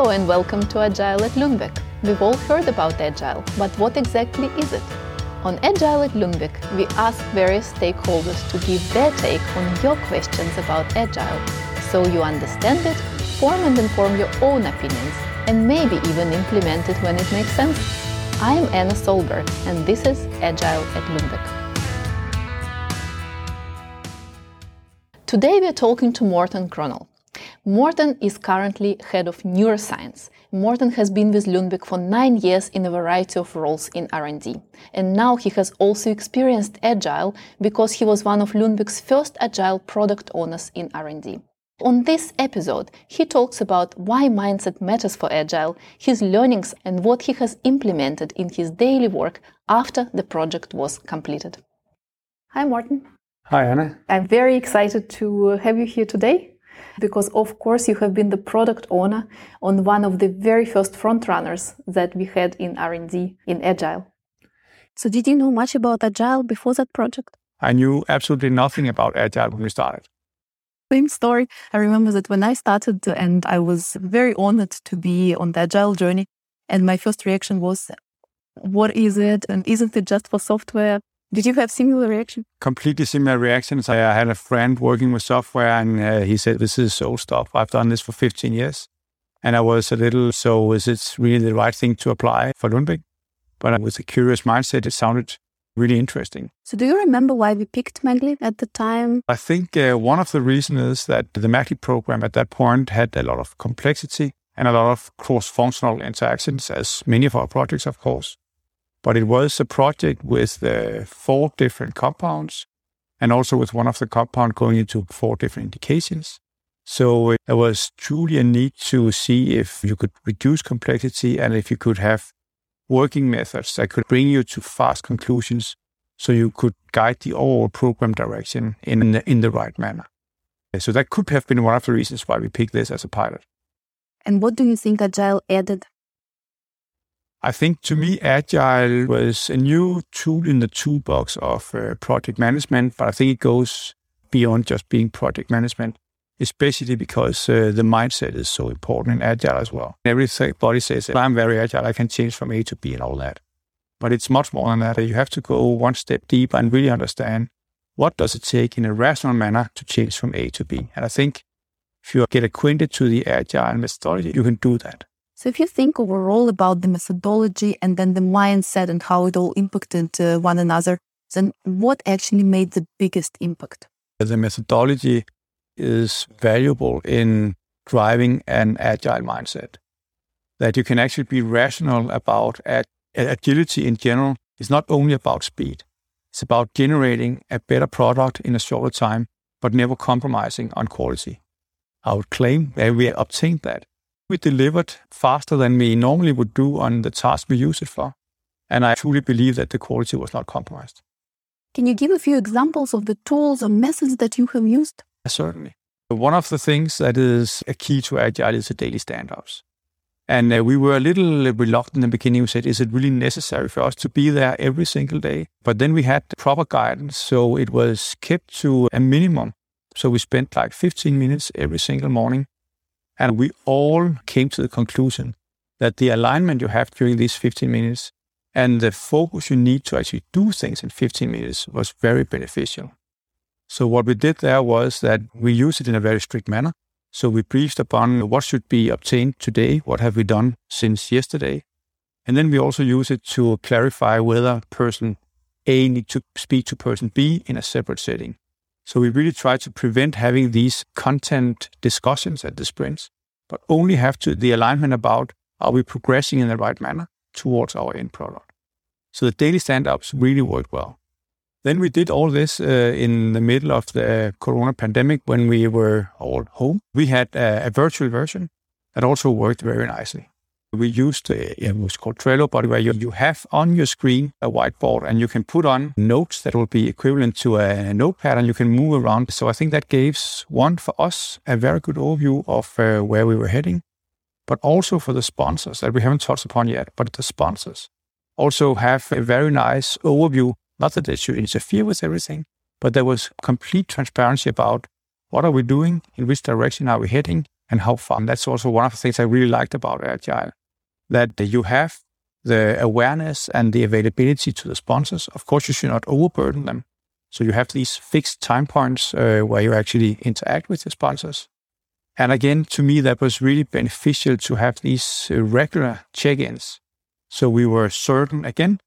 Hello and welcome to Agile at Lundbeck. We've all heard about Agile, but what exactly is it? On Agile at Lundbeck, we ask various stakeholders to give their take on your questions about Agile, so you understand it, form and inform your own opinions, and maybe even implement it when it makes sense. I am Anna Solberg, and this is Agile at Lundbeck. Today we are talking to Morten Grunnet. Morten is currently head of neuroscience. Morten has been with Lundbeck for nine years in a variety of roles in R&D. And now he has also experienced Agile because he was one of Lundbeck's first Agile product owners in R&D. On this episode, he talks about why mindset matters for Agile, his learnings, and what he has implemented in his daily work after the project was completed. Hi, Morten. Hi, Anna. I'm very excited to have you here today because of course you have been the product owner on one of the very first front runners that we had in R&D in Agile. So did you know much about Agile before that project? I knew absolutely nothing about Agile when we started. Same story. I remember that when I started and I was very honored to be on the Agile journey and my first reaction was what is it and isn't it just for software did you have similar reaction? Completely similar reactions. I, I had a friend working with software, and uh, he said, "This is old stuff. I've done this for 15 years." And I was a little, so is it really the right thing to apply for Lundbeck? But I with a curious mindset, it sounded really interesting. So, do you remember why we picked Magli at the time? I think uh, one of the reasons is that the Magli program at that point had a lot of complexity and a lot of cross functional interactions, as many of our projects, of course. But it was a project with uh, four different compounds and also with one of the compound going into four different indications. So there was truly a need to see if you could reduce complexity and if you could have working methods that could bring you to fast conclusions so you could guide the overall program direction in the, in the right manner. So that could have been one of the reasons why we picked this as a pilot. And what do you think Agile added I think to me, Agile was a new tool in the toolbox of uh, project management, but I think it goes beyond just being project management, especially because uh, the mindset is so important in Agile as well. Everybody says, I'm very Agile, I can change from A to B and all that. But it's much more than that. You have to go one step deeper and really understand what does it take in a rational manner to change from A to B. And I think if you get acquainted to the Agile methodology, you can do that. So, if you think overall about the methodology and then the mindset and how it all impacted uh, one another, then what actually made the biggest impact? The methodology is valuable in driving an agile mindset. That you can actually be rational about ag- agility in general is not only about speed, it's about generating a better product in a shorter time, but never compromising on quality. I would claim that we obtained that we delivered faster than we normally would do on the task we use it for. And I truly believe that the quality was not compromised. Can you give a few examples of the tools or methods that you have used? Certainly. One of the things that is a key to Agile is the daily stand ups. And uh, we were a little reluctant in the beginning. We said, is it really necessary for us to be there every single day? But then we had proper guidance. So it was kept to a minimum. So we spent like 15 minutes every single morning and we all came to the conclusion that the alignment you have during these 15 minutes and the focus you need to actually do things in 15 minutes was very beneficial. So what we did there was that we used it in a very strict manner. So we briefed upon what should be obtained today, what have we done since yesterday. And then we also use it to clarify whether person A need to speak to person B in a separate setting. So we really try to prevent having these content discussions at the sprints, but only have to the alignment about are we progressing in the right manner towards our end product. So the daily stand-ups really worked well. Then we did all this uh, in the middle of the corona pandemic when we were all home. We had a, a virtual version that also worked very nicely. We used, it was called Trello, but where you, you have on your screen a whiteboard and you can put on notes that will be equivalent to a notepad and you can move around. So I think that gives one for us a very good overview of uh, where we were heading, but also for the sponsors that we haven't touched upon yet, but the sponsors also have a very nice overview. Not that they should interfere with everything, but there was complete transparency about what are we doing, in which direction are we heading, and how far. And that's also one of the things I really liked about Agile, that you have the awareness and the availability to the sponsors. Of course, you should not overburden them. So you have these fixed time points uh, where you actually interact with the sponsors. And again, to me, that was really beneficial to have these uh, regular check-ins. So we were certain again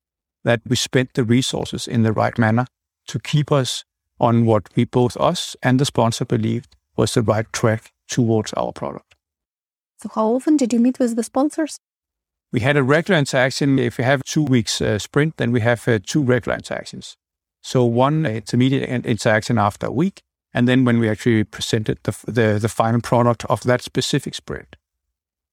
that we spent the resources in the right manner to keep us on what we both us and the sponsor believed was the right track towards our product. So how often did you meet with the sponsors? We had a regular interaction. If we have two weeks uh, sprint, then we have uh, two regular interactions. So one intermediate interaction after a week, and then when we actually presented the the, the final product of that specific sprint.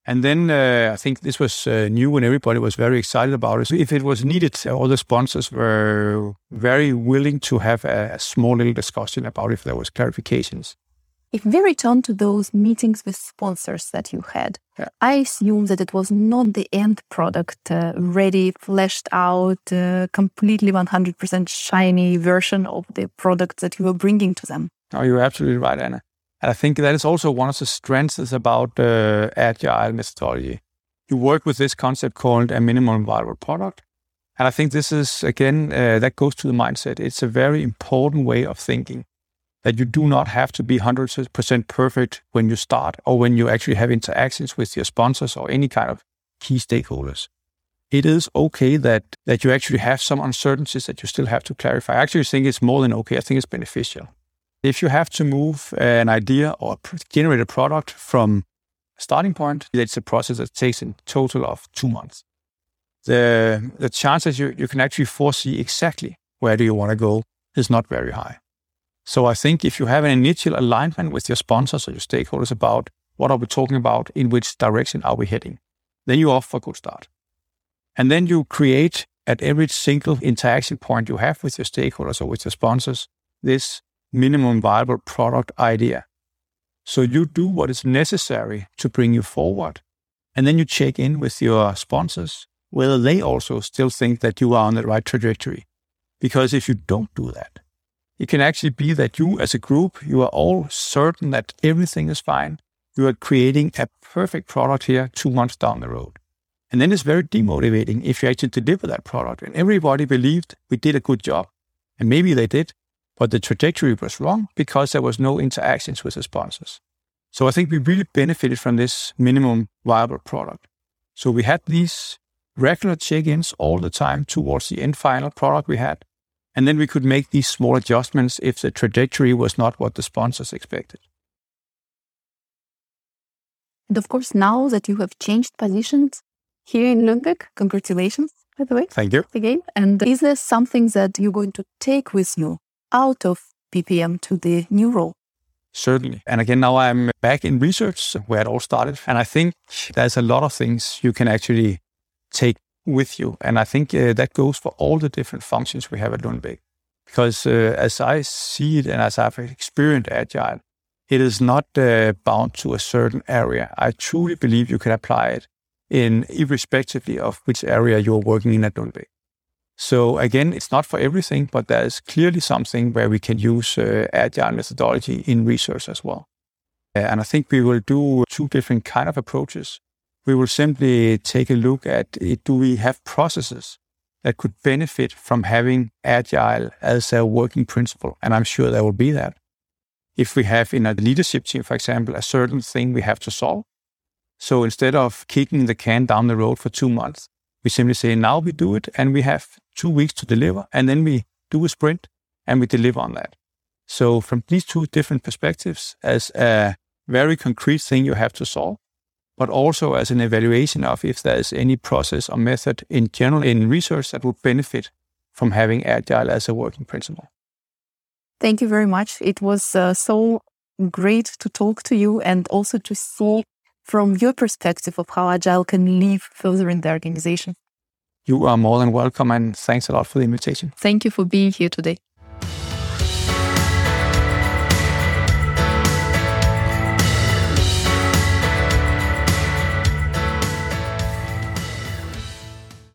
And then uh, I think this was uh, new and everybody was very excited about it. So if it was needed, all the sponsors were very willing to have a, a small little discussion about if there was clarifications. If we return to those meetings with sponsors that you had, yeah. I assume that it was not the end product uh, ready, fleshed out, uh, completely 100% shiny version of the product that you were bringing to them. Oh, you're absolutely right, Anna. And I think that is also one of the strengths about uh, agile methodology. You work with this concept called a minimum viable product. And I think this is, again, uh, that goes to the mindset. It's a very important way of thinking that you do not have to be 100% perfect when you start or when you actually have interactions with your sponsors or any kind of key stakeholders. It is okay that, that you actually have some uncertainties that you still have to clarify. I actually think it's more than okay. I think it's beneficial. If you have to move uh, an idea or generate a product from a starting point, it's a process that takes in total of two months. The, the chances you, you can actually foresee exactly where do you want to go is not very high. So I think if you have an initial alignment with your sponsors or your stakeholders about what are we talking about, in which direction are we heading, then you're off for a good start. And then you create at every single interaction point you have with your stakeholders or with your sponsors this minimum viable product idea. So you do what is necessary to bring you forward. And then you check in with your sponsors whether they also still think that you are on the right trajectory. Because if you don't do that, it can actually be that you, as a group, you are all certain that everything is fine. You are creating a perfect product here two months down the road. And then it's very demotivating if you actually deliver that product and everybody believed we did a good job. And maybe they did, but the trajectory was wrong because there was no interactions with the sponsors. So I think we really benefited from this minimum viable product. So we had these regular check-ins all the time towards the end final product we had. And then we could make these small adjustments if the trajectory was not what the sponsors expected. And of course, now that you have changed positions here in Lundbeck, congratulations, by the way. Thank you. Again. And is there something that you're going to take with you out of BPM to the new role? Certainly. And again, now I'm back in research where it all started. And I think there's a lot of things you can actually take with you. And I think uh, that goes for all the different functions we have at Lundbeck. Because uh, as I see it and as I've experienced Agile, it is not uh, bound to a certain area. I truly believe you can apply it in irrespectively of which area you're working in at Lundbeck. So again, it's not for everything, but there is clearly something where we can use uh, agile methodology in research as well. Uh, and I think we will do two different kind of approaches we will simply take a look at eh, do we have processes that could benefit from having agile as a working principle? And I'm sure there will be that. If we have in a leadership team, for example, a certain thing we have to solve. So instead of kicking the can down the road for two months, we simply say, now we do it and we have two weeks to deliver. And then we do a sprint and we deliver on that. So from these two different perspectives, as a very concrete thing you have to solve, but also as an evaluation of if there is any process or method in general in research that would benefit from having Agile as a working principle. Thank you very much. It was uh, so great to talk to you and also to see from your perspective of how Agile can live further in the organization. You are more than welcome and thanks a lot for the invitation. Thank you for being here today.